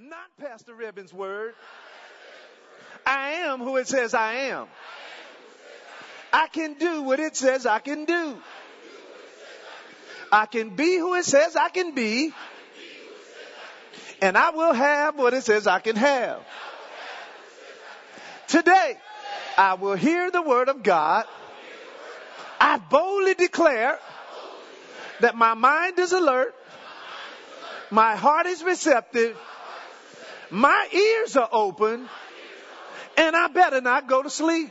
Not Pastor Evan's word. I am who it says I am. I can do what it says I can do. I can be who it says I can be. And I will have what it says I can have. Today, I will hear the word of God. I boldly declare that my mind is alert. My heart is receptive. My ears are open. And I better not go to sleep.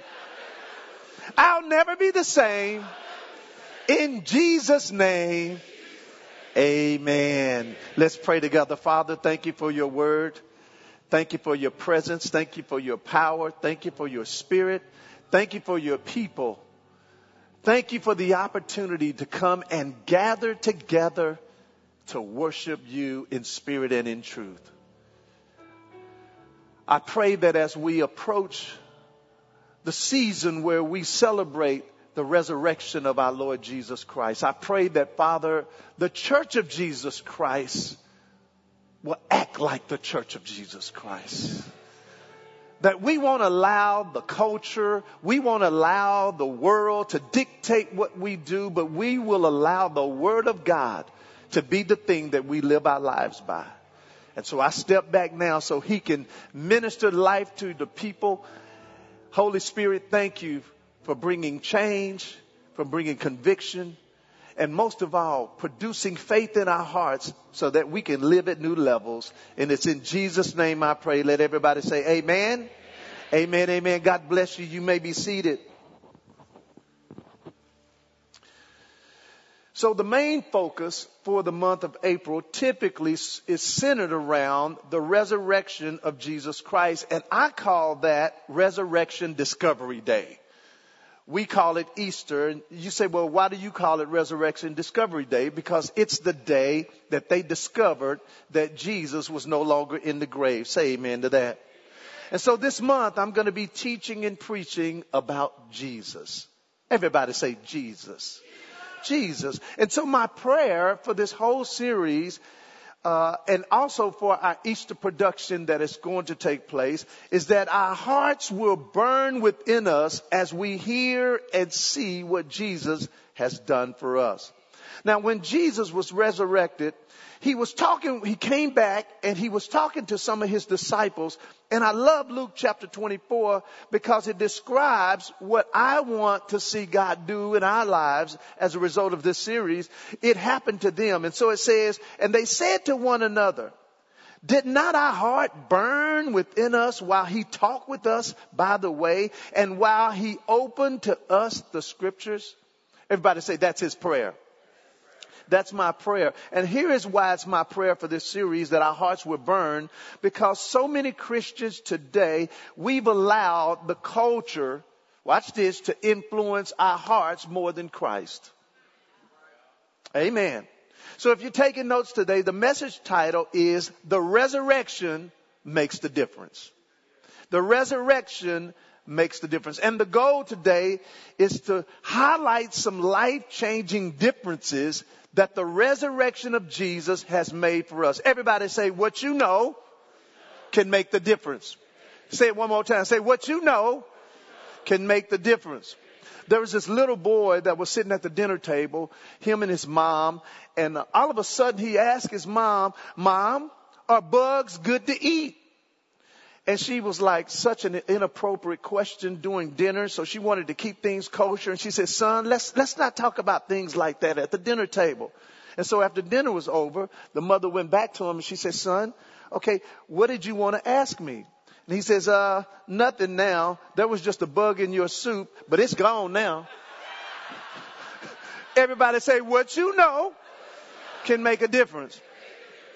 I'll never be the same. In Jesus' name, amen. Let's pray together. Father, thank you for your word. Thank you for your presence. Thank you for your power. Thank you for your spirit. Thank you for your people. Thank you for the opportunity to come and gather together to worship you in spirit and in truth. I pray that as we approach the season where we celebrate the resurrection of our Lord Jesus Christ, I pray that, Father, the church of Jesus Christ will act like the church of Jesus Christ. That we won't allow the culture, we won't allow the world to dictate what we do, but we will allow the Word of God to be the thing that we live our lives by. And so I step back now so He can minister life to the people. Holy Spirit, thank you for bringing change, for bringing conviction, and most of all, producing faith in our hearts so that we can live at new levels. And it's in Jesus' name I pray. Let everybody say amen. Amen, amen. amen. God bless you. You may be seated. So the main focus for the month of April typically is centered around the resurrection of Jesus Christ. And I call that Resurrection Discovery Day. We call it Easter. And you say, well, why do you call it Resurrection Discovery Day? Because it's the day that they discovered that Jesus was no longer in the grave. Say amen to that. And so this month I'm going to be teaching and preaching about Jesus. Everybody say Jesus. Jesus. And so my prayer for this whole series uh, and also for our Easter production that is going to take place is that our hearts will burn within us as we hear and see what Jesus has done for us. Now, when Jesus was resurrected, he was talking, he came back and he was talking to some of his disciples. And I love Luke chapter 24 because it describes what I want to see God do in our lives as a result of this series. It happened to them. And so it says, and they said to one another, did not our heart burn within us while he talked with us by the way and while he opened to us the scriptures? Everybody say that's his prayer. That's my prayer. And here is why it's my prayer for this series that our hearts will burn because so many Christians today, we've allowed the culture, watch this, to influence our hearts more than Christ. Amen. So if you're taking notes today, the message title is The Resurrection Makes the Difference. The resurrection makes the difference. And the goal today is to highlight some life changing differences that the resurrection of Jesus has made for us. Everybody say, what you know can make the difference. Say it one more time. Say, what you know can make the difference. There was this little boy that was sitting at the dinner table, him and his mom, and all of a sudden he asked his mom, Mom, are bugs good to eat? And she was like such an inappropriate question during dinner. So she wanted to keep things kosher. And she said, son, let's, let's not talk about things like that at the dinner table. And so after dinner was over, the mother went back to him and she said, son, okay, what did you want to ask me? And he says, uh, nothing now. There was just a bug in your soup, but it's gone now. Everybody say, what you know can make a difference.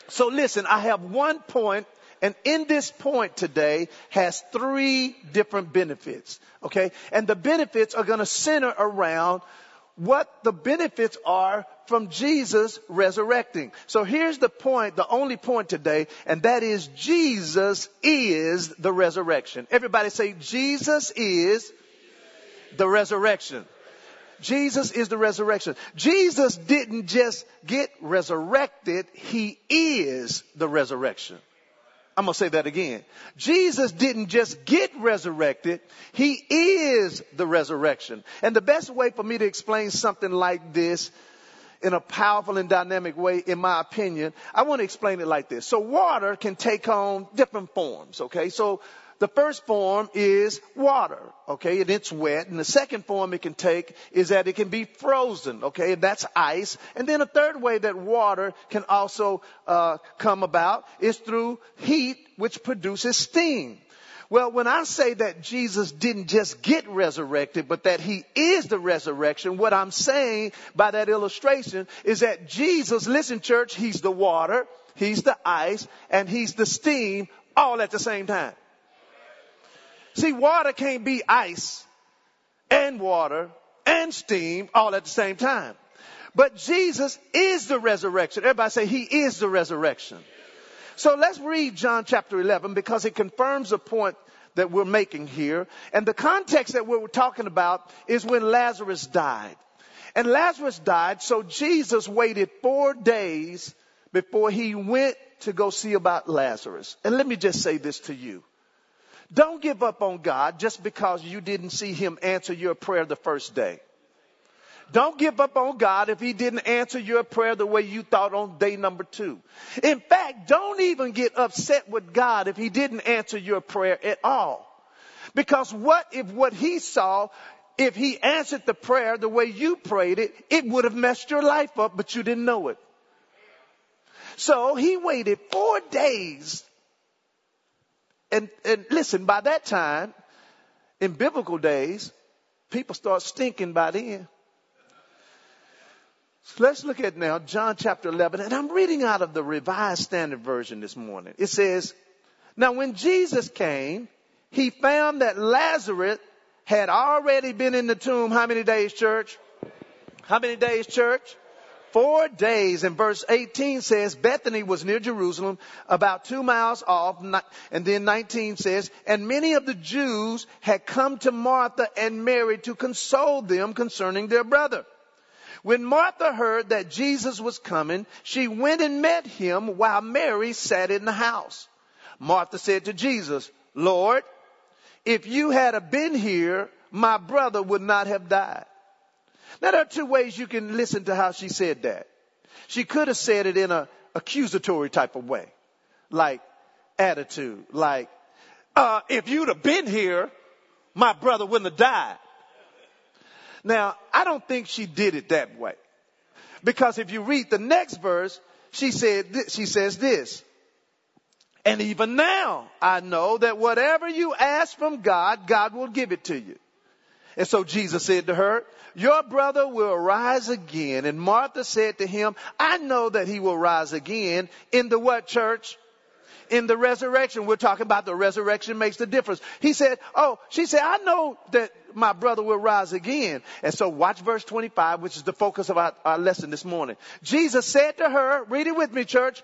So listen, I have one point and in this point today has three different benefits. Okay. And the benefits are going to center around what the benefits are from Jesus resurrecting. So here's the point, the only point today, and that is Jesus is the resurrection. Everybody say Jesus is the resurrection. Jesus is the resurrection. Jesus didn't just get resurrected, He is the resurrection. I'm going to say that again. Jesus didn't just get resurrected. He is the resurrection. And the best way for me to explain something like this in a powerful and dynamic way, in my opinion, I want to explain it like this. So water can take on different forms, okay? So the first form is water, okay, and it's wet. And the second form it can take is that it can be frozen, okay, and that's ice. And then a third way that water can also uh, come about is through heat, which produces steam. Well, when I say that Jesus didn't just get resurrected, but that he is the resurrection, what I'm saying by that illustration is that Jesus, listen church, he's the water, he's the ice, and he's the steam all at the same time. See, water can't be ice and water and steam all at the same time. But Jesus is the resurrection. Everybody say he is the resurrection. So let's read John chapter 11 because it confirms the point that we're making here. And the context that we're talking about is when Lazarus died. And Lazarus died, so Jesus waited four days before he went to go see about Lazarus. And let me just say this to you. Don't give up on God just because you didn't see him answer your prayer the first day. Don't give up on God if he didn't answer your prayer the way you thought on day number two. In fact, don't even get upset with God if he didn't answer your prayer at all. Because what if what he saw, if he answered the prayer the way you prayed it, it would have messed your life up, but you didn't know it. So he waited four days and, and listen, by that time, in biblical days, people start stinking by then. So let's look at now John chapter 11, and I'm reading out of the Revised Standard Version this morning. It says, Now when Jesus came, he found that Lazarus had already been in the tomb. How many days, church? How many days, church? Four days. And verse 18 says Bethany was near Jerusalem, about two miles off. And then 19 says, and many of the Jews had come to Martha and Mary to console them concerning their brother. When Martha heard that Jesus was coming, she went and met him while Mary sat in the house. Martha said to Jesus, Lord, if you had been here, my brother would not have died. Now there are two ways you can listen to how she said that. She could have said it in a accusatory type of way, like attitude, like, uh, if you'd have been here, my brother wouldn't have died. Now, I don't think she did it that way. Because if you read the next verse, she said, th- she says this. And even now, I know that whatever you ask from God, God will give it to you. And so Jesus said to her, your brother will rise again. And Martha said to him, I know that he will rise again in the what church? In the resurrection. We're talking about the resurrection makes the difference. He said, Oh, she said, I know that my brother will rise again. And so watch verse 25, which is the focus of our, our lesson this morning. Jesus said to her, read it with me, church,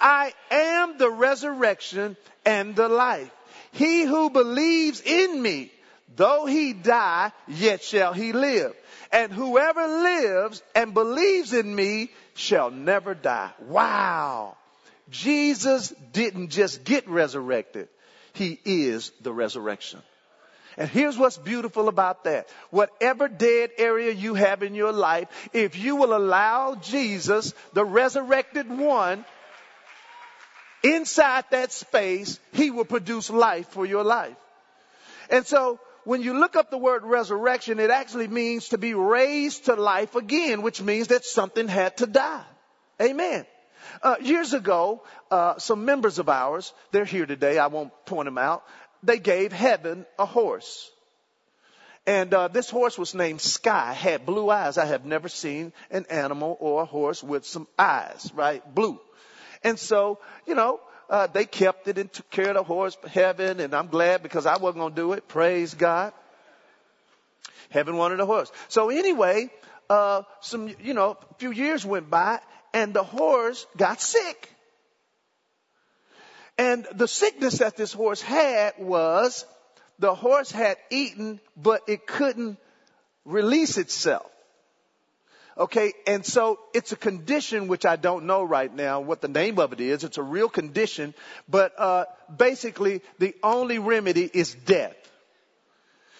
I am the resurrection and the life. He who believes in me, though he die, yet shall he live and whoever lives and believes in me shall never die. Wow. Jesus didn't just get resurrected. He is the resurrection. And here's what's beautiful about that. Whatever dead area you have in your life, if you will allow Jesus, the resurrected one, inside that space, he will produce life for your life. And so when you look up the word resurrection, it actually means to be raised to life again, which means that something had to die. Amen. Uh, years ago, uh, some members of ours, they're here today, I won't point them out, they gave heaven a horse. And uh, this horse was named Sky, had blue eyes. I have never seen an animal or a horse with some eyes, right? Blue. And so, you know, uh, they kept it and took care of the horse heaven, and I'm glad because I wasn't going to do it. Praise God. Heaven wanted a horse. So anyway, uh, some, you know, a few years went by, and the horse got sick. And the sickness that this horse had was the horse had eaten, but it couldn't release itself. Okay, and so it's a condition which I don't know right now what the name of it is. It's a real condition, but uh, basically the only remedy is death.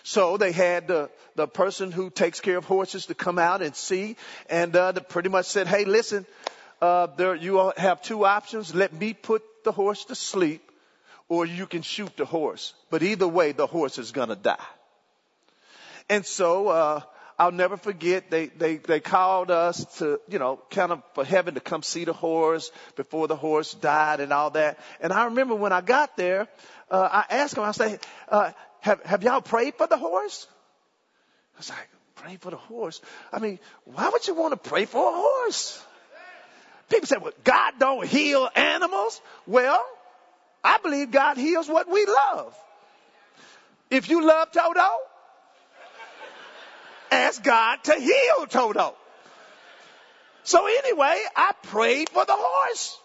So they had the the person who takes care of horses to come out and see, and uh, they pretty much said, "Hey, listen, uh, there you have two options. Let me put the horse to sleep, or you can shoot the horse. But either way, the horse is gonna die." And so uh, I'll never forget, they, they, they called us to, you know, kind of for heaven to come see the horse before the horse died and all that. And I remember when I got there, uh, I asked them, I said, uh, have, have y'all prayed for the horse? I was like, pray for the horse? I mean, why would you want to pray for a horse? People say, well, God don't heal animals. Well, I believe God heals what we love. If you love Toto, ask God to heal Toto. So anyway, I prayed for the horse.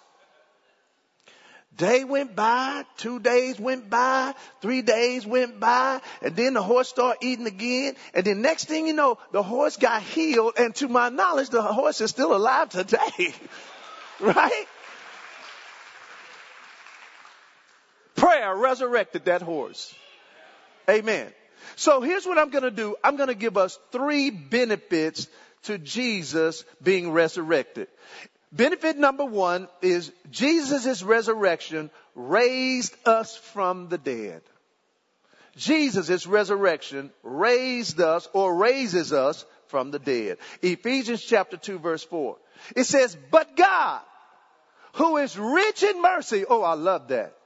Day went by, two days went by, three days went by, and then the horse started eating again. And then next thing you know, the horse got healed. And to my knowledge, the horse is still alive today. right? Prayer resurrected that horse. Amen. So here's what I'm going to do. I'm going to give us three benefits to Jesus being resurrected. Benefit number one is Jesus' resurrection raised us from the dead. Jesus' resurrection raised us or raises us from the dead. Ephesians chapter 2 verse 4. It says, but God, who is rich in mercy. Oh, I love that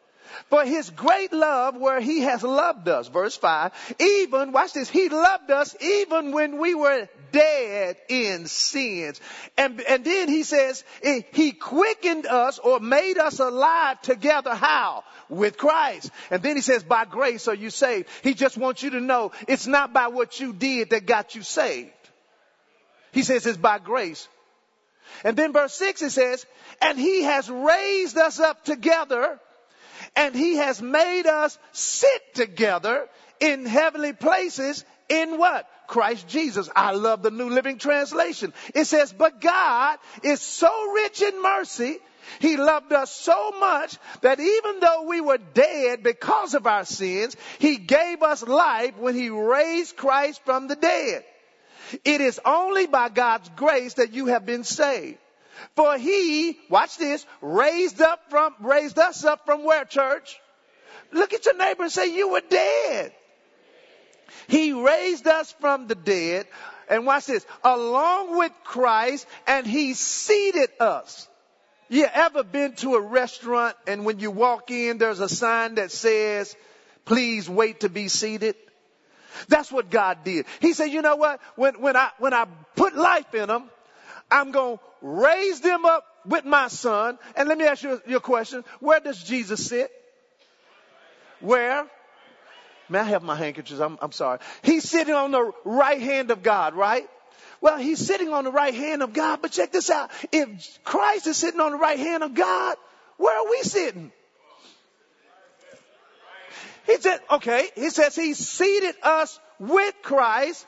for his great love where he has loved us. Verse 5. Even, watch this, he loved us even when we were dead in sins. And, and then he says, eh, he quickened us or made us alive together. How? With Christ. And then he says, by grace are you saved. He just wants you to know it's not by what you did that got you saved. He says it's by grace. And then verse 6 it says, and he has raised us up together and he has made us sit together in heavenly places in what? Christ Jesus. I love the New Living Translation. It says, but God is so rich in mercy. He loved us so much that even though we were dead because of our sins, He gave us life when He raised Christ from the dead. It is only by God's grace that you have been saved. For he, watch this, raised up from, raised us up from where, church? Look at your neighbor and say, you were dead. He raised us from the dead, and watch this, along with Christ, and he seated us. You ever been to a restaurant and when you walk in, there's a sign that says, please wait to be seated? That's what God did. He said, you know what? When, when I, when I put life in them, I'm going to raise them up with my son. And let me ask you your question. Where does Jesus sit? Where? May I have my handkerchiefs? I'm, I'm sorry. He's sitting on the right hand of God, right? Well, he's sitting on the right hand of God, but check this out. If Christ is sitting on the right hand of God, where are we sitting? He said, okay, he says he seated us with Christ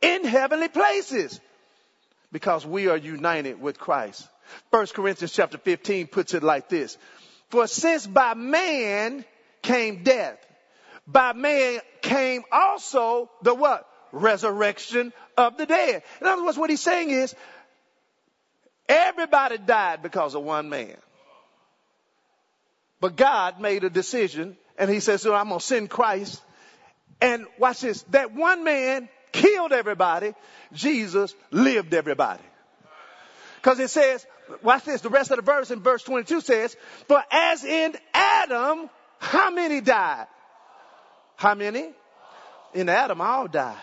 in heavenly places because we are united with Christ. First Corinthians chapter 15 puts it like this. For since by man came death, by man came also the what? Resurrection of the dead. In other words, what he's saying is, everybody died because of one man. But God made a decision and he says, so I'm going to send Christ. And watch this, that one man killed everybody. Jesus lived everybody. Cause it says, watch this, the rest of the verse in verse 22 says, for as in Adam, how many died? How many? In Adam, all died.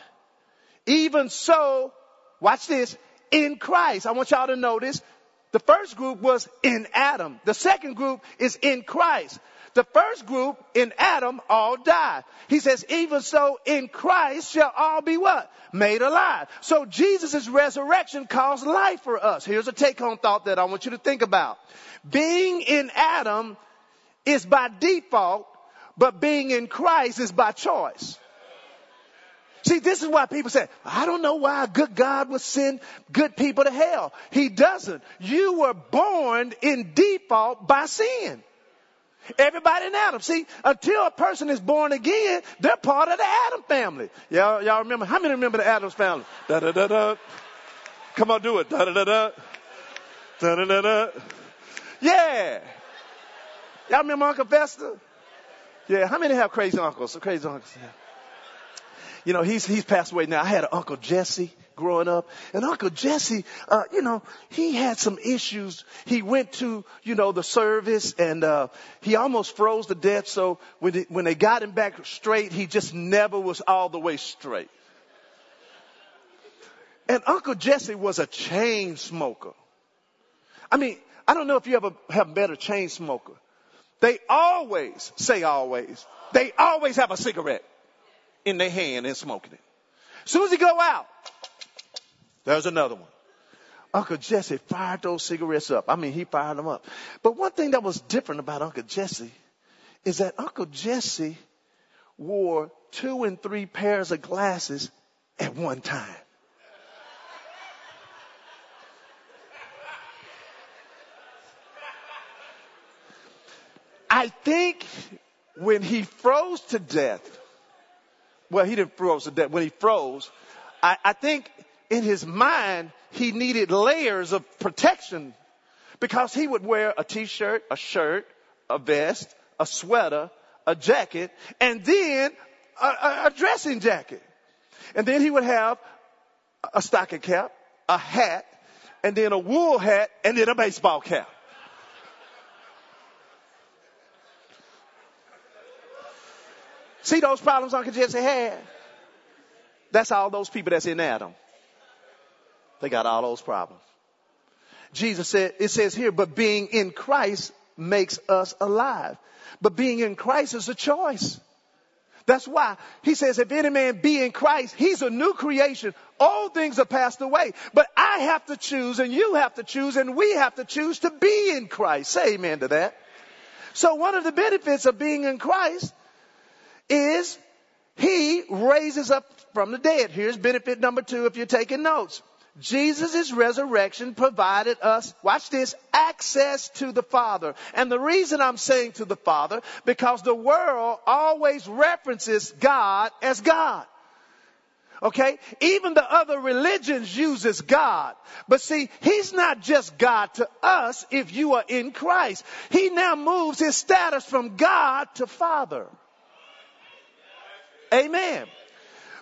Even so, watch this, in Christ. I want y'all to notice the first group was in Adam. The second group is in Christ. The first group in Adam all died. He says, even so in Christ shall all be what? Made alive. So Jesus' resurrection caused life for us. Here's a take home thought that I want you to think about. Being in Adam is by default, but being in Christ is by choice. See, this is why people say, I don't know why a good God would send good people to hell. He doesn't. You were born in default by sin. Everybody in Adam. See, until a person is born again, they're part of the Adam family. Y'all, y'all remember? How many remember the Addams family? Da da da da. Come on, do it. Da da da da. Da da da da. Yeah. Y'all remember Uncle Fester? Yeah. How many have crazy uncles? Crazy uncles. Yeah. You know, he's he's passed away now. I had an Uncle Jesse growing up. And Uncle Jesse, uh, you know, he had some issues. He went to, you know, the service and, uh, he almost froze to death. So when, when they got him back straight, he just never was all the way straight. And Uncle Jesse was a chain smoker. I mean, I don't know if you ever have met a chain smoker. They always, say always, they always have a cigarette in their hand and smoking it. Soon as he go out, there's another one. Uncle Jesse fired those cigarettes up. I mean, he fired them up. But one thing that was different about Uncle Jesse is that Uncle Jesse wore two and three pairs of glasses at one time. I think when he froze to death, well, he didn't froze to death. When he froze, I, I think in his mind, he needed layers of protection because he would wear a t-shirt, a shirt, a vest, a sweater, a jacket, and then a, a, a dressing jacket. And then he would have a stocking cap, a hat, and then a wool hat, and then a baseball cap. See those problems Uncle Jesse had? That's all those people that's in Adam. They got all those problems. Jesus said, it says here, but being in Christ makes us alive. But being in Christ is a choice. That's why he says, if any man be in Christ, he's a new creation. All things are passed away. But I have to choose and you have to choose and we have to choose to be in Christ. Say amen to that. So one of the benefits of being in Christ is he raises up from the dead. Here's benefit number two if you're taking notes. Jesus' resurrection provided us, watch this, access to the Father. And the reason I'm saying to the Father, because the world always references God as God. Okay? Even the other religions uses God. But see, He's not just God to us if you are in Christ. He now moves His status from God to Father. Amen.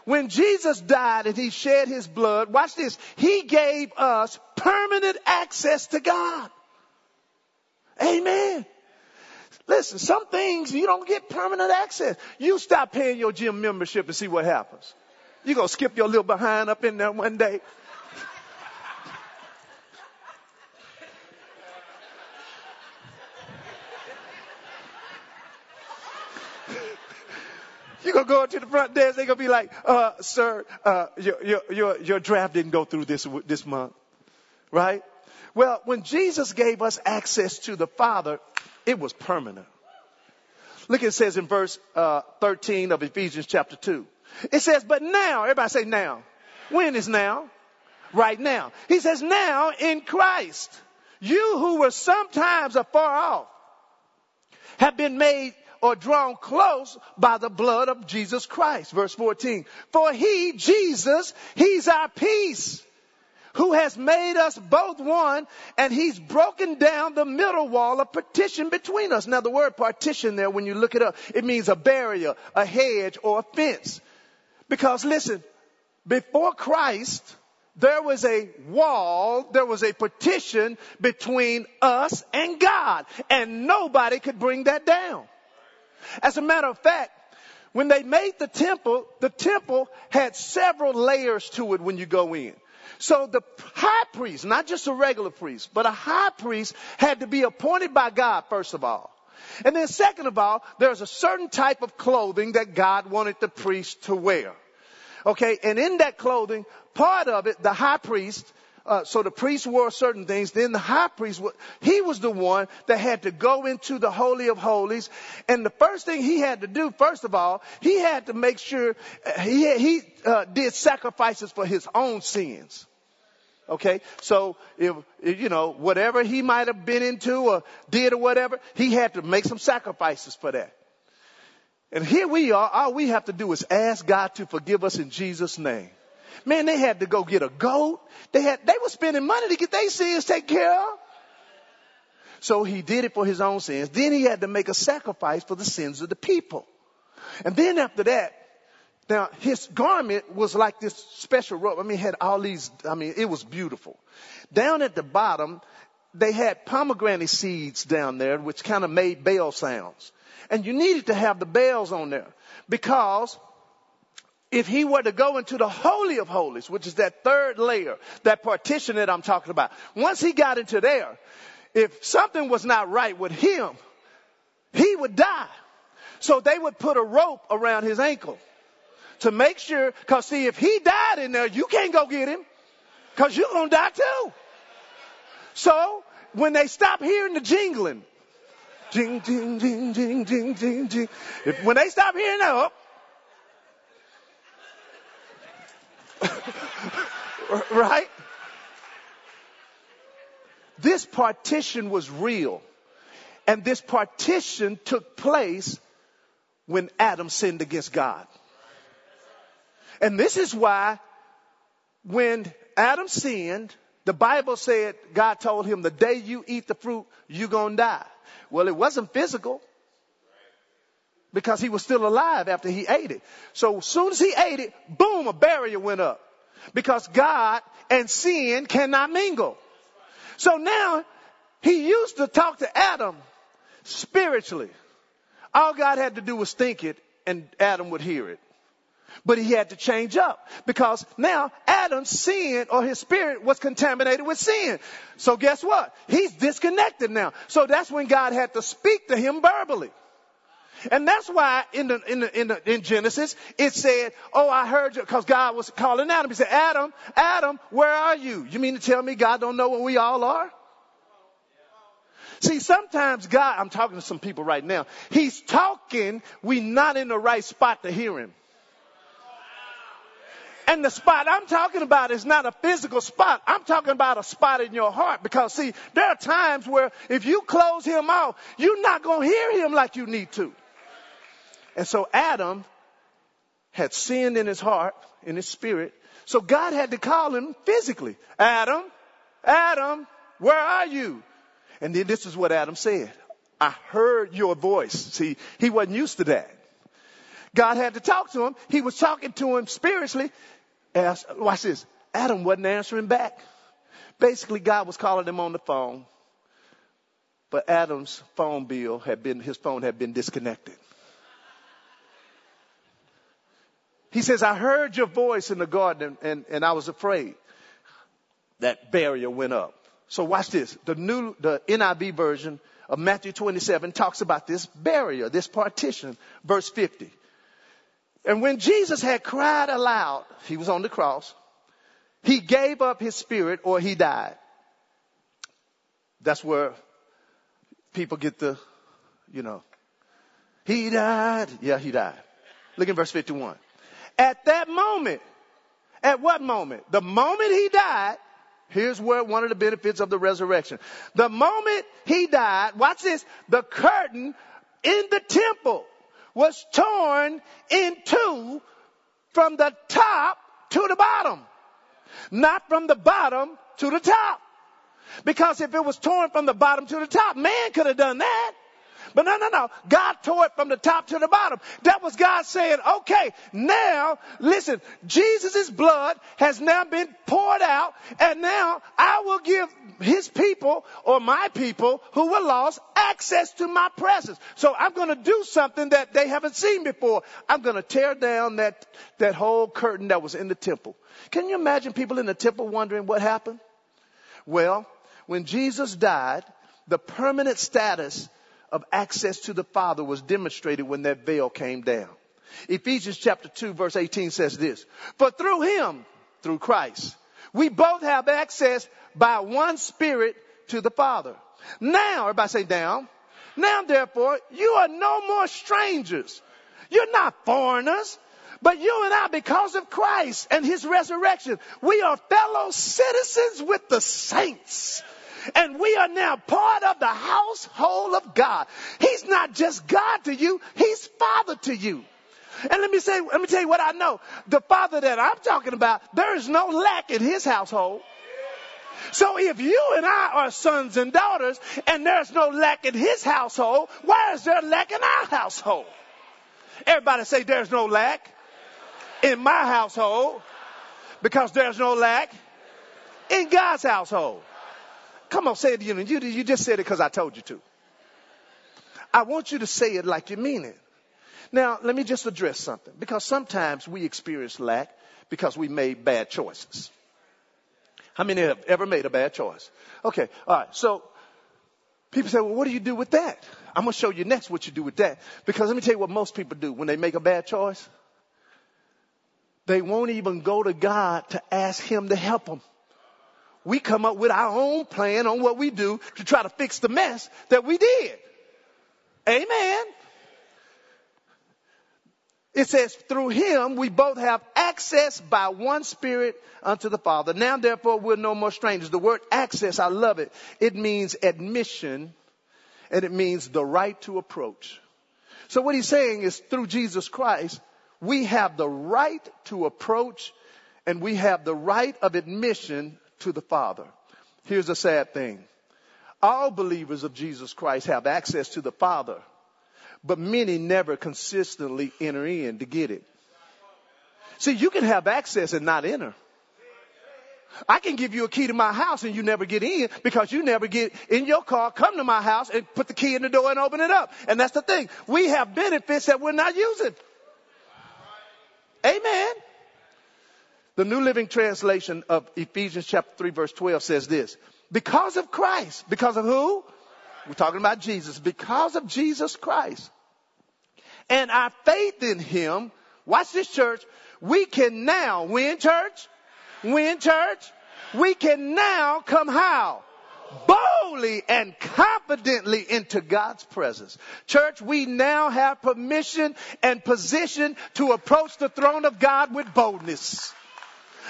When Jesus died and he shed his blood, watch this, he gave us permanent access to God. Amen. Listen, some things you don't get permanent access. You stop paying your gym membership and see what happens. You're going to skip your little behind up in there one day. You're gonna go to the front desk. They're gonna be like, uh, "Sir, uh, your, your your your draft didn't go through this this month, right?" Well, when Jesus gave us access to the Father, it was permanent. Look, it says in verse uh, 13 of Ephesians chapter 2. It says, "But now, everybody say now. When is now? Right now." He says, "Now in Christ, you who were sometimes afar off." have been made or drawn close by the blood of Jesus Christ. Verse 14. For he, Jesus, he's our peace who has made us both one and he's broken down the middle wall of partition between us. Now the word partition there, when you look it up, it means a barrier, a hedge, or a fence. Because listen, before Christ, there was a wall, there was a partition between us and God, and nobody could bring that down. As a matter of fact, when they made the temple, the temple had several layers to it when you go in. So the high priest, not just a regular priest, but a high priest had to be appointed by God, first of all. And then second of all, there's a certain type of clothing that God wanted the priest to wear. Okay, and in that clothing, part of it, the high priest uh, so the priest wore certain things. Then the high priest, he was the one that had to go into the Holy of Holies. And the first thing he had to do, first of all, he had to make sure uh, he, he uh, did sacrifices for his own sins. Okay, so if, you know whatever he might have been into or did or whatever, he had to make some sacrifices for that. And here we are. All we have to do is ask God to forgive us in Jesus' name. Man, they had to go get a goat. They had, they were spending money to get their sins taken care of. So he did it for his own sins. Then he had to make a sacrifice for the sins of the people. And then after that, now his garment was like this special robe. I mean, it had all these, I mean, it was beautiful. Down at the bottom, they had pomegranate seeds down there, which kind of made bell sounds. And you needed to have the bells on there because if he were to go into the Holy of Holies, which is that third layer, that partition that I'm talking about, once he got into there, if something was not right with him, he would die. So they would put a rope around his ankle to make sure, cause see, if he died in there, you can't go get him, cause you're gonna die too. So when they stop hearing the jingling, jing, jing, jing, jing, jing, jing, jing, if, when they stop hearing that, oh, right? This partition was real. And this partition took place when Adam sinned against God. And this is why when Adam sinned, the Bible said God told him the day you eat the fruit, you're going to die. Well, it wasn't physical because he was still alive after he ate it. So as soon as he ate it, boom, a barrier went up because God and sin cannot mingle. So now he used to talk to Adam spiritually. All God had to do was think it and Adam would hear it. But he had to change up because now Adam's sin or his spirit was contaminated with sin. So guess what? He's disconnected now. So that's when God had to speak to him verbally. And that's why in the, in the, in the, in Genesis, it said, oh, I heard you, cause God was calling Adam. He said, Adam, Adam, where are you? You mean to tell me God don't know where we all are? See, sometimes God, I'm talking to some people right now, He's talking, we not in the right spot to hear Him. And the spot I'm talking about is not a physical spot. I'm talking about a spot in your heart because see, there are times where if you close him out, you're not going to hear him like you need to. And so Adam had sinned in his heart, in his spirit. So God had to call him physically. Adam, Adam, where are you? And then this is what Adam said. I heard your voice. See, he wasn't used to that. God had to talk to him. He was talking to him spiritually. As, watch this. Adam wasn't answering back. Basically, God was calling him on the phone. But Adam's phone bill had been, his phone had been disconnected. He says, I heard your voice in the garden and, and I was afraid. That barrier went up. So watch this. The new, the NIV version of Matthew 27 talks about this barrier, this partition, verse 50. And when Jesus had cried aloud, he was on the cross, he gave up his spirit or he died. That's where people get the, you know, he died. Yeah, he died. Look in verse 51. At that moment, at what moment? The moment he died, here's where one of the benefits of the resurrection. The moment he died, watch this, the curtain in the temple was torn in two from the top to the bottom. Not from the bottom to the top. Because if it was torn from the bottom to the top, man could have done that. But no, no, no. God tore it from the top to the bottom. That was God saying, okay, now, listen, Jesus' blood has now been poured out, and now I will give his people or my people who were lost access to my presence. So I'm going to do something that they haven't seen before. I'm going to tear down that, that whole curtain that was in the temple. Can you imagine people in the temple wondering what happened? Well, when Jesus died, the permanent status of access to the Father was demonstrated when that veil came down. Ephesians chapter 2 verse 18 says this, for through him, through Christ, We both have access by one spirit to the Father. Now, everybody say down. Now therefore, you are no more strangers. You're not foreigners. But you and I, because of Christ and His resurrection, we are fellow citizens with the saints. And we are now part of the household of God. He's not just God to you, He's Father to you. And let me say, let me tell you what I know. The Father that I'm talking about, there is no lack in His household. So if you and I are sons and daughters and there's no lack in his household, why is there lack in our household? Everybody say there's no lack in my household because there's no lack in God's household. Come on, say it again. You, you just said it because I told you to. I want you to say it like you mean it. Now, let me just address something because sometimes we experience lack because we made bad choices. How many have ever made a bad choice? Okay, all right. So people say, well, what do you do with that? I'm going to show you next what you do with that. Because let me tell you what most people do when they make a bad choice. They won't even go to God to ask Him to help them. We come up with our own plan on what we do to try to fix the mess that we did. Amen. It says, through him we both have access by one spirit unto the Father. Now therefore we're no more strangers. The word access, I love it. It means admission and it means the right to approach. So what he's saying is through Jesus Christ, we have the right to approach and we have the right of admission to the Father. Here's the sad thing. All believers of Jesus Christ have access to the Father, but many never consistently enter in to get it. See, you can have access and not enter. I can give you a key to my house and you never get in because you never get in your car, come to my house and put the key in the door and open it up. And that's the thing. We have benefits that we're not using. Amen. The New Living Translation of Ephesians chapter 3 verse 12 says this. Because of Christ. Because of who? We're talking about Jesus. Because of Jesus Christ. And our faith in Him. Watch this church. We can now win church. Win church. We can now come how? boldly and confidently into God's presence. Church, we now have permission and position to approach the throne of God with boldness.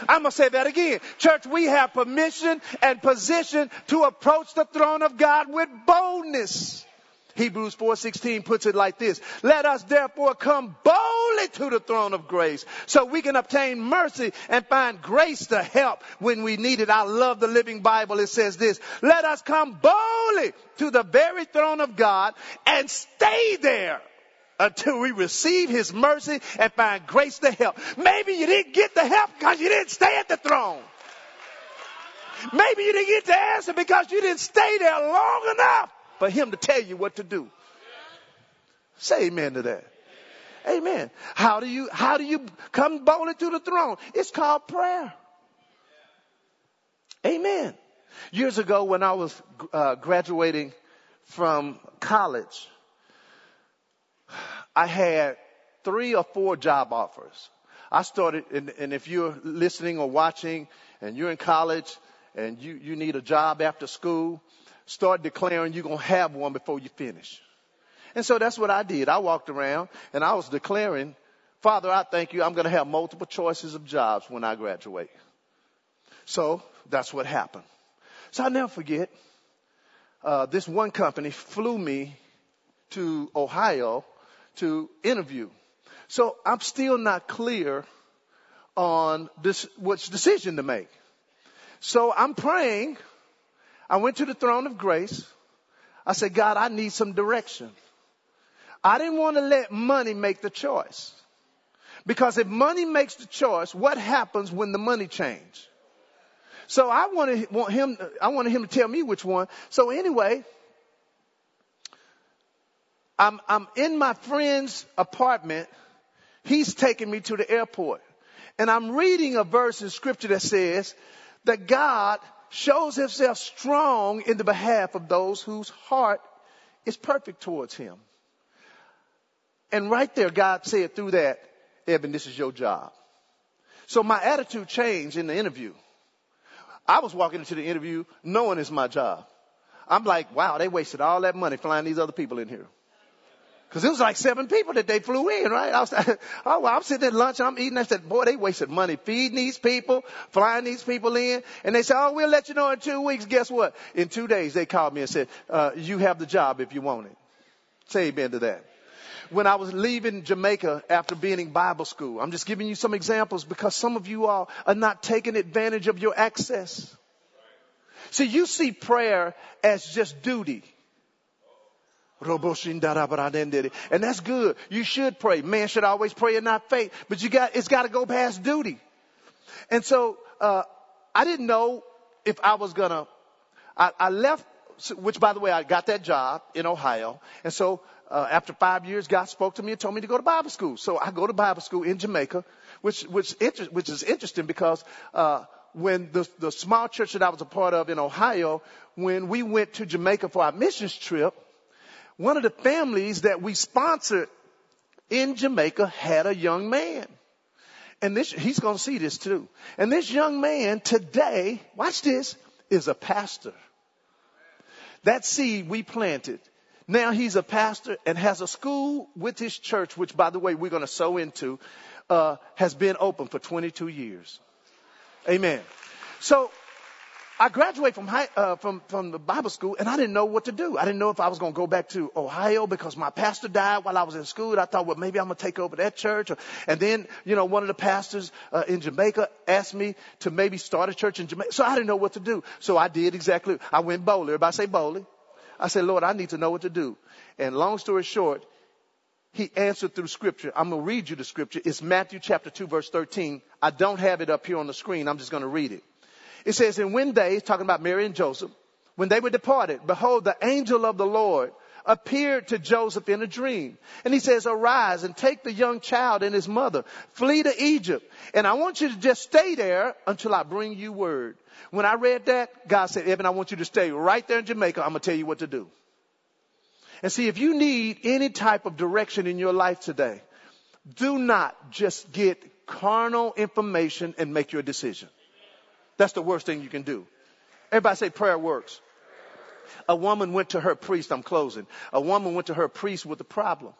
I'm going to say that again. Church, we have permission and position to approach the throne of God with boldness. Hebrews 4:16 puts it like this. Let us therefore come boldly to the throne of grace so we can obtain mercy and find grace to help when we need it. I love the Living Bible. It says this. Let us come boldly to the very throne of God and stay there until we receive his mercy and find grace to help. Maybe you didn't get the help because you didn't stay at the throne. Maybe you didn't get the answer because you didn't stay there long enough for him to tell you what to do. Say amen to that. Amen. How do you, how do you come boldly to the throne? It's called prayer. Amen. Years ago when I was uh, graduating from college, I had three or four job offers. I started, and, and if you're listening or watching and you're in college and you, you need a job after school, start declaring you're going to have one before you finish. And so that's what I did. I walked around and I was declaring, Father, I thank you. I'm going to have multiple choices of jobs when I graduate. So that's what happened. So I'll never forget, uh, this one company flew me to Ohio to interview. So I'm still not clear on this, which decision to make. So I'm praying I went to the throne of grace. I said, God, I need some direction. I didn't want to let money make the choice. Because if money makes the choice, what happens when the money change? So I wanted, want him, I wanted him to tell me which one. So anyway, I'm, I'm in my friend's apartment. He's taking me to the airport. And I'm reading a verse in scripture that says that God shows himself strong in the behalf of those whose heart is perfect towards him. And right there, God said through that, Evan, this is your job. So my attitude changed in the interview. I was walking into the interview knowing it's my job. I'm like, wow, they wasted all that money flying these other people in here. Cause it was like seven people that they flew in, right? I was, oh, well, I'm sitting at lunch, I'm eating. I said, boy, they wasted money feeding these people, flying these people in. And they said, oh, we'll let you know in two weeks. Guess what? In two days, they called me and said, uh, you have the job if you want it. Say amen to that. When I was leaving Jamaica after being in Bible school, I'm just giving you some examples because some of you all are not taking advantage of your access. See, you see prayer as just duty. And that's good. You should pray. Man should always pray and not faith. But you got, it's got to go past duty. And so, uh, I didn't know if I was gonna, I, I left, which by the way, I got that job in Ohio. And so, uh, after five years, God spoke to me and told me to go to Bible school. So I go to Bible school in Jamaica, which, which, inter- which is interesting because, uh, when the, the small church that I was a part of in Ohio, when we went to Jamaica for our missions trip, one of the families that we sponsored in Jamaica had a young man. And this, he's going to see this too. And this young man today, watch this, is a pastor. That seed we planted. Now he's a pastor and has a school with his church, which by the way, we're going to sow into, uh, has been open for 22 years. Amen. So I graduated from high, uh, from from the Bible school, and I didn't know what to do. I didn't know if I was going to go back to Ohio because my pastor died while I was in school. I thought, well, maybe I'm going to take over that church. Or, and then, you know, one of the pastors uh, in Jamaica asked me to maybe start a church in Jamaica. So I didn't know what to do. So I did exactly. I went boldly. Everybody say boldly. I said, Lord, I need to know what to do. And long story short, he answered through scripture. I'm going to read you the scripture. It's Matthew chapter 2 verse 13. I don't have it up here on the screen. I'm just going to read it. It says, and when they, talking about Mary and Joseph, when they were departed, behold, the angel of the Lord appeared to Joseph in a dream. And he says, arise and take the young child and his mother, flee to Egypt. And I want you to just stay there until I bring you word. When I read that, God said, Evan, I want you to stay right there in Jamaica. I'm going to tell you what to do. And see, if you need any type of direction in your life today, do not just get carnal information and make your decision. That's the worst thing you can do. Everybody say prayer works. A woman went to her priest. I'm closing. A woman went to her priest with a problem.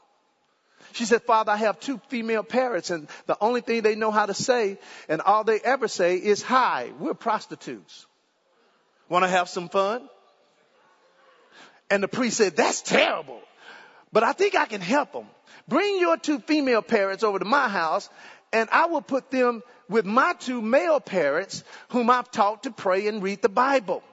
She said, Father, I have two female parents and the only thing they know how to say and all they ever say is hi. We're prostitutes. Want to have some fun? And the priest said, that's terrible. But I think I can help them. Bring your two female parents over to my house and I will put them with my two male parents whom I've taught to pray and read the Bible.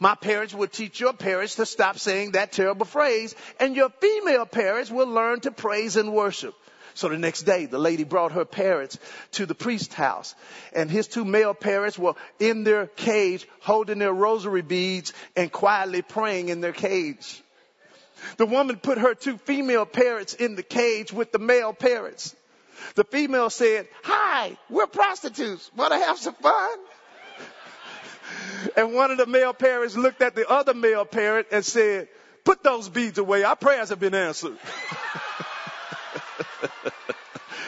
My parents will teach your parents to stop saying that terrible phrase and your female parents will learn to praise and worship. So the next day, the lady brought her parents to the priest's house and his two male parents were in their cage holding their rosary beads and quietly praying in their cage. The woman put her two female parents in the cage with the male parents. The female said, hi, we're prostitutes. Want to have some fun? And one of the male parents looked at the other male parent and said, put those beads away. Our prayers have been answered.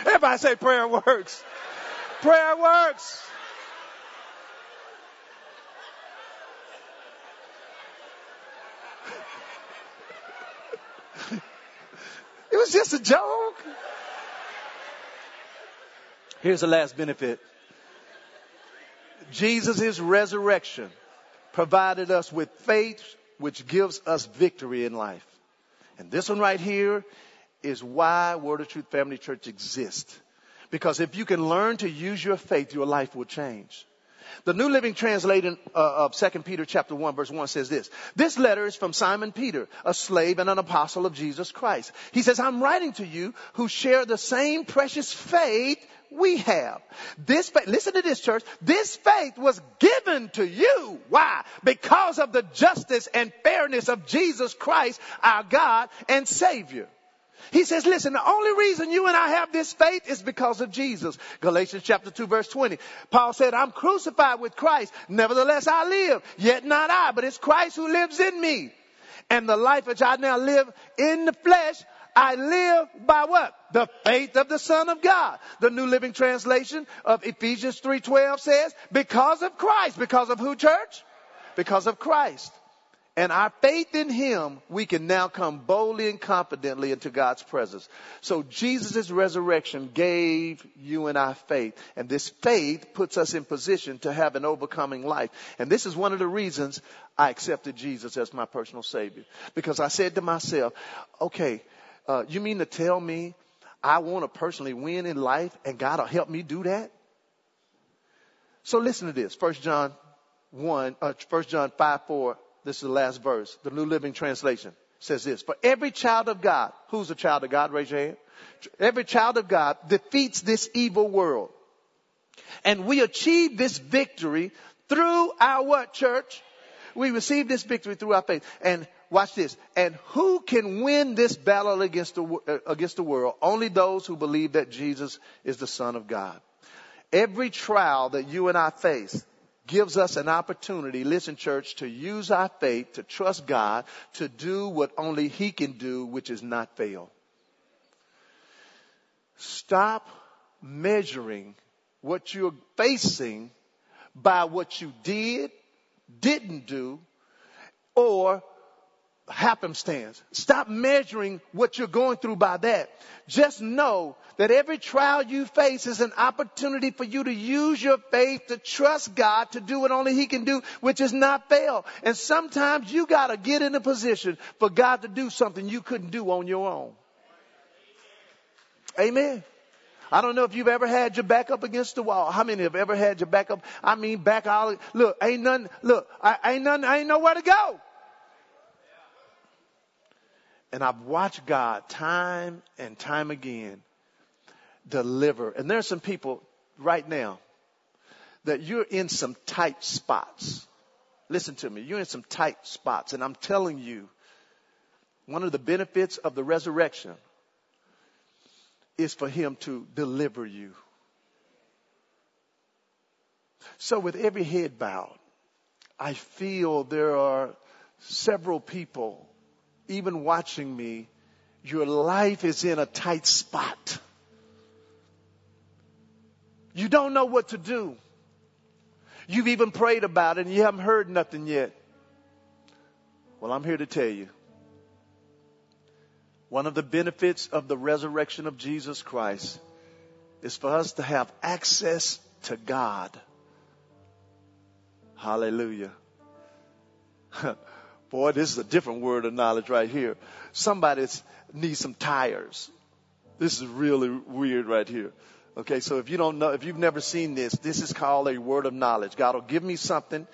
Everybody say prayer works. Prayer works. It was just a joke. Here's the last benefit. Jesus' resurrection provided us with faith which gives us victory in life. And this one right here is why Word of Truth Family Church exists. Because if you can learn to use your faith, your life will change. The New Living Translation uh, of 2 Peter chapter 1 verse 1 says this. This letter is from Simon Peter, a slave and an apostle of Jesus Christ. He says, I'm writing to you who share the same precious faith we have. This faith, listen to this church, this faith was given to you. Why? Because of the justice and fairness of Jesus Christ, our God and Savior. He says, listen, the only reason you and I have this faith is because of Jesus. Galatians chapter 2 verse 20. Paul said, I'm crucified with Christ. Nevertheless I live. Yet not I, but it's Christ who lives in me. And the life which I now live in the flesh, I live by what? The faith of the Son of God. The New Living Translation of Ephesians 3.12 says, because of Christ. Because of who, church? Because of Christ. And our faith in Him, we can now come boldly and confidently into God's presence. So Jesus' resurrection gave you and I faith. And this faith puts us in position to have an overcoming life. And this is one of the reasons I accepted Jesus as my personal Savior. Because I said to myself, okay, uh, you mean to tell me I want to personally win in life and God will help me do that? So listen to this. First John 1, uh, 1 John 5, 4 this is the last verse. The New Living Translation says this. For every child of God, who's a child of God? Raise your hand. Every child of God defeats this evil world. And we achieve this victory through our what, church? We receive this victory through our faith. And watch this. And who can win this battle against the, uh, against the world? Only those who believe that Jesus is the Son of God. Every trial that you and I face, gives us an opportunity, listen church, to use our faith, to trust God, to do what only He can do, which is not fail. Stop measuring what you're facing by what you did, didn't do, or happenstance. Stop measuring what you're going through by that. Just know that every trial you face is an opportunity for you to use your faith to trust God to do what only He can do, which is not fail. And sometimes you gotta get in a position for God to do something you couldn't do on your own. Amen. I don't know if you've ever had your back up against the wall. How many have ever had your back up? I mean, back all, look, ain't nothing, look, I, ain't nothing, I ain't nowhere to go. And I've watched God time and time again deliver. And there are some people right now that you're in some tight spots. Listen to me. You're in some tight spots. And I'm telling you, one of the benefits of the resurrection is for him to deliver you. So with every head bowed, I feel there are several people even watching me, your life is in a tight spot. You don't know what to do. You've even prayed about it and you haven't heard nothing yet. Well, I'm here to tell you. One of the benefits of the resurrection of Jesus Christ is for us to have access to God. Hallelujah. Boy, this is a different word of knowledge right here. Somebody needs some tires. This is really weird right here. Okay, so if you don't know, if you've never seen this, this is called a word of knowledge. God will give me something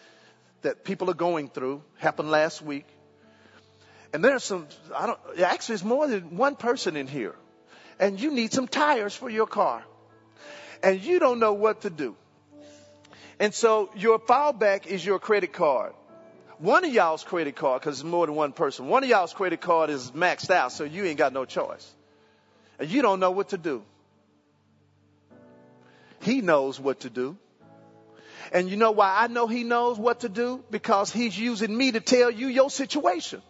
that people are going through. Happened last week. And there's some, I don't, actually it's more than one person in here. And you need some tires for your car. And you don't know what to do. And so your fallback is your credit card one of y'all's credit card, because it's more than one person, one of y'all's credit card is maxed out, so you ain't got no choice. And you don't know what to do. He knows what to do. And you know why I know he knows what to do? Because he's using me to tell you your situation.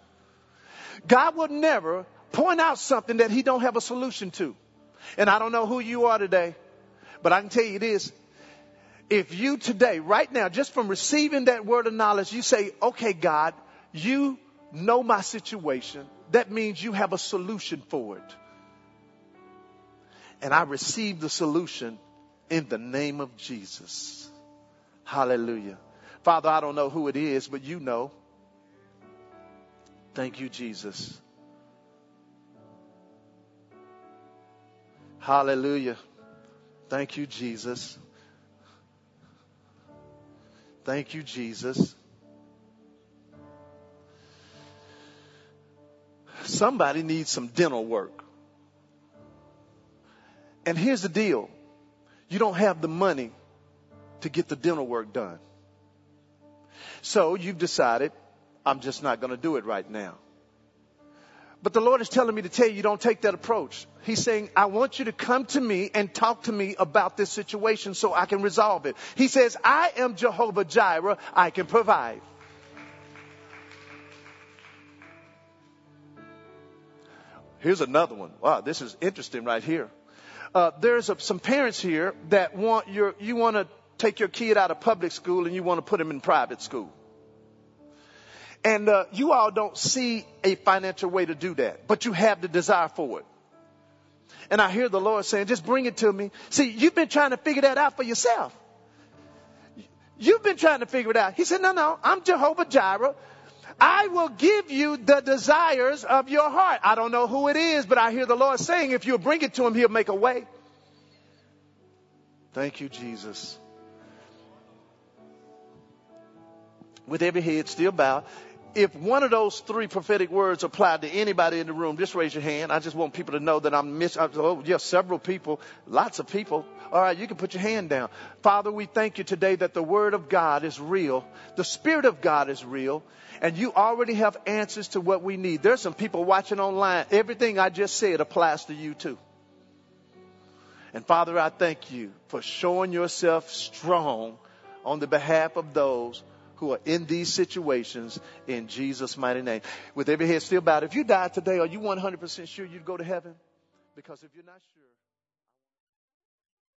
God would never point out something that he don't have a solution to. And I don't know who you are today, but I can tell you this. If you today, right now, just from receiving that word of knowledge, you say, okay, God, you know my situation. That means you have a solution for it. And I receive the solution in the name of Jesus. Hallelujah. Father, I don't know who it is, but you know. Thank you, Jesus. Hallelujah. Thank you, Jesus. Thank you, Jesus. Somebody needs some dental work. And here's the deal. You don't have the money to get the dental work done. So you've decided, I'm just not going to do it right now. But the Lord is telling me to tell you, don't take that approach. He's saying, I want you to come to me and talk to me about this situation so I can resolve it. He says, I am Jehovah Jireh. I can provide. Here's another one. Wow, this is interesting right here. Uh, there's a, some parents here that want your, you want to take your kid out of public school and you want to put him in private school. And uh, you all don't see a financial way to do that, but you have the desire for it. And I hear the Lord saying, just bring it to me. See, you've been trying to figure that out for yourself. You've been trying to figure it out. He said, no, no, I'm Jehovah Jireh. I will give you the desires of your heart. I don't know who it is, but I hear the Lord saying, if you'll bring it to him, he'll make a way. Thank you, Jesus. With every head still bowed, if one of those three prophetic words apply to anybody in the room, just raise your hand. I just want people to know that I'm miss. Oh, yeah, several people, lots of people. All right, you can put your hand down. Father, we thank you today that the Word of God is real. The Spirit of God is real. And you already have answers to what we need. There's some people watching online. Everything I just said applies to you too. And Father, I thank you for showing yourself strong on the behalf of those who are in these situations in Jesus' mighty name. With every head still bowed, if you died today, are you 100% sure you'd go to heaven? Because if you're not sure,